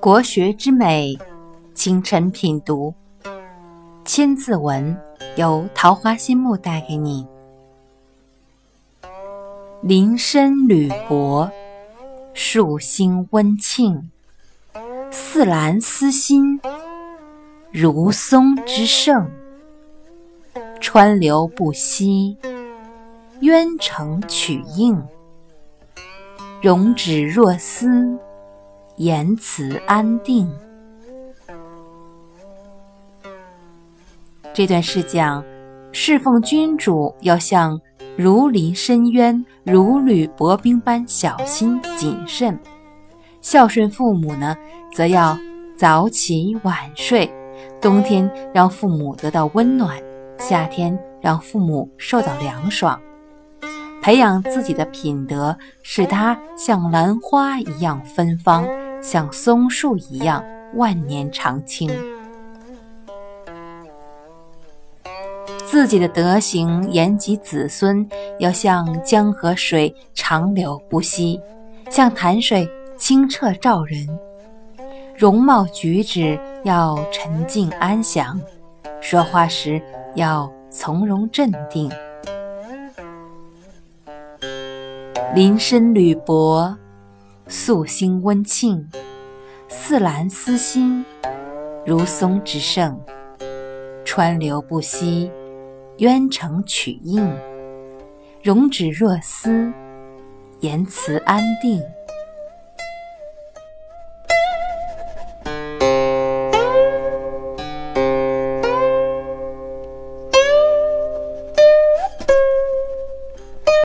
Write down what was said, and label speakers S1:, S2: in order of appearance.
S1: 国学之美，清晨品读。千字文由桃花心木带给你。林深履薄，树新温庆。似兰思心，如松之盛。川流不息，渊成曲应。容止若思。言辞安定。这段是讲侍奉君主要像如临深渊、如履薄冰般小心谨慎；孝顺父母呢，则要早起晚睡。冬天让父母得到温暖，夏天让父母受到凉爽。培养自己的品德，使他像兰花一样芬芳。像松树一样万年长青，自己的德行延及子孙，要像江河水长流不息，像潭水清澈照人；容貌举止要沉静安详，说话时要从容镇定。林深履薄。素心温庆，似兰思心，如松之盛。川流不息，渊成曲应。容止若思，言辞安定。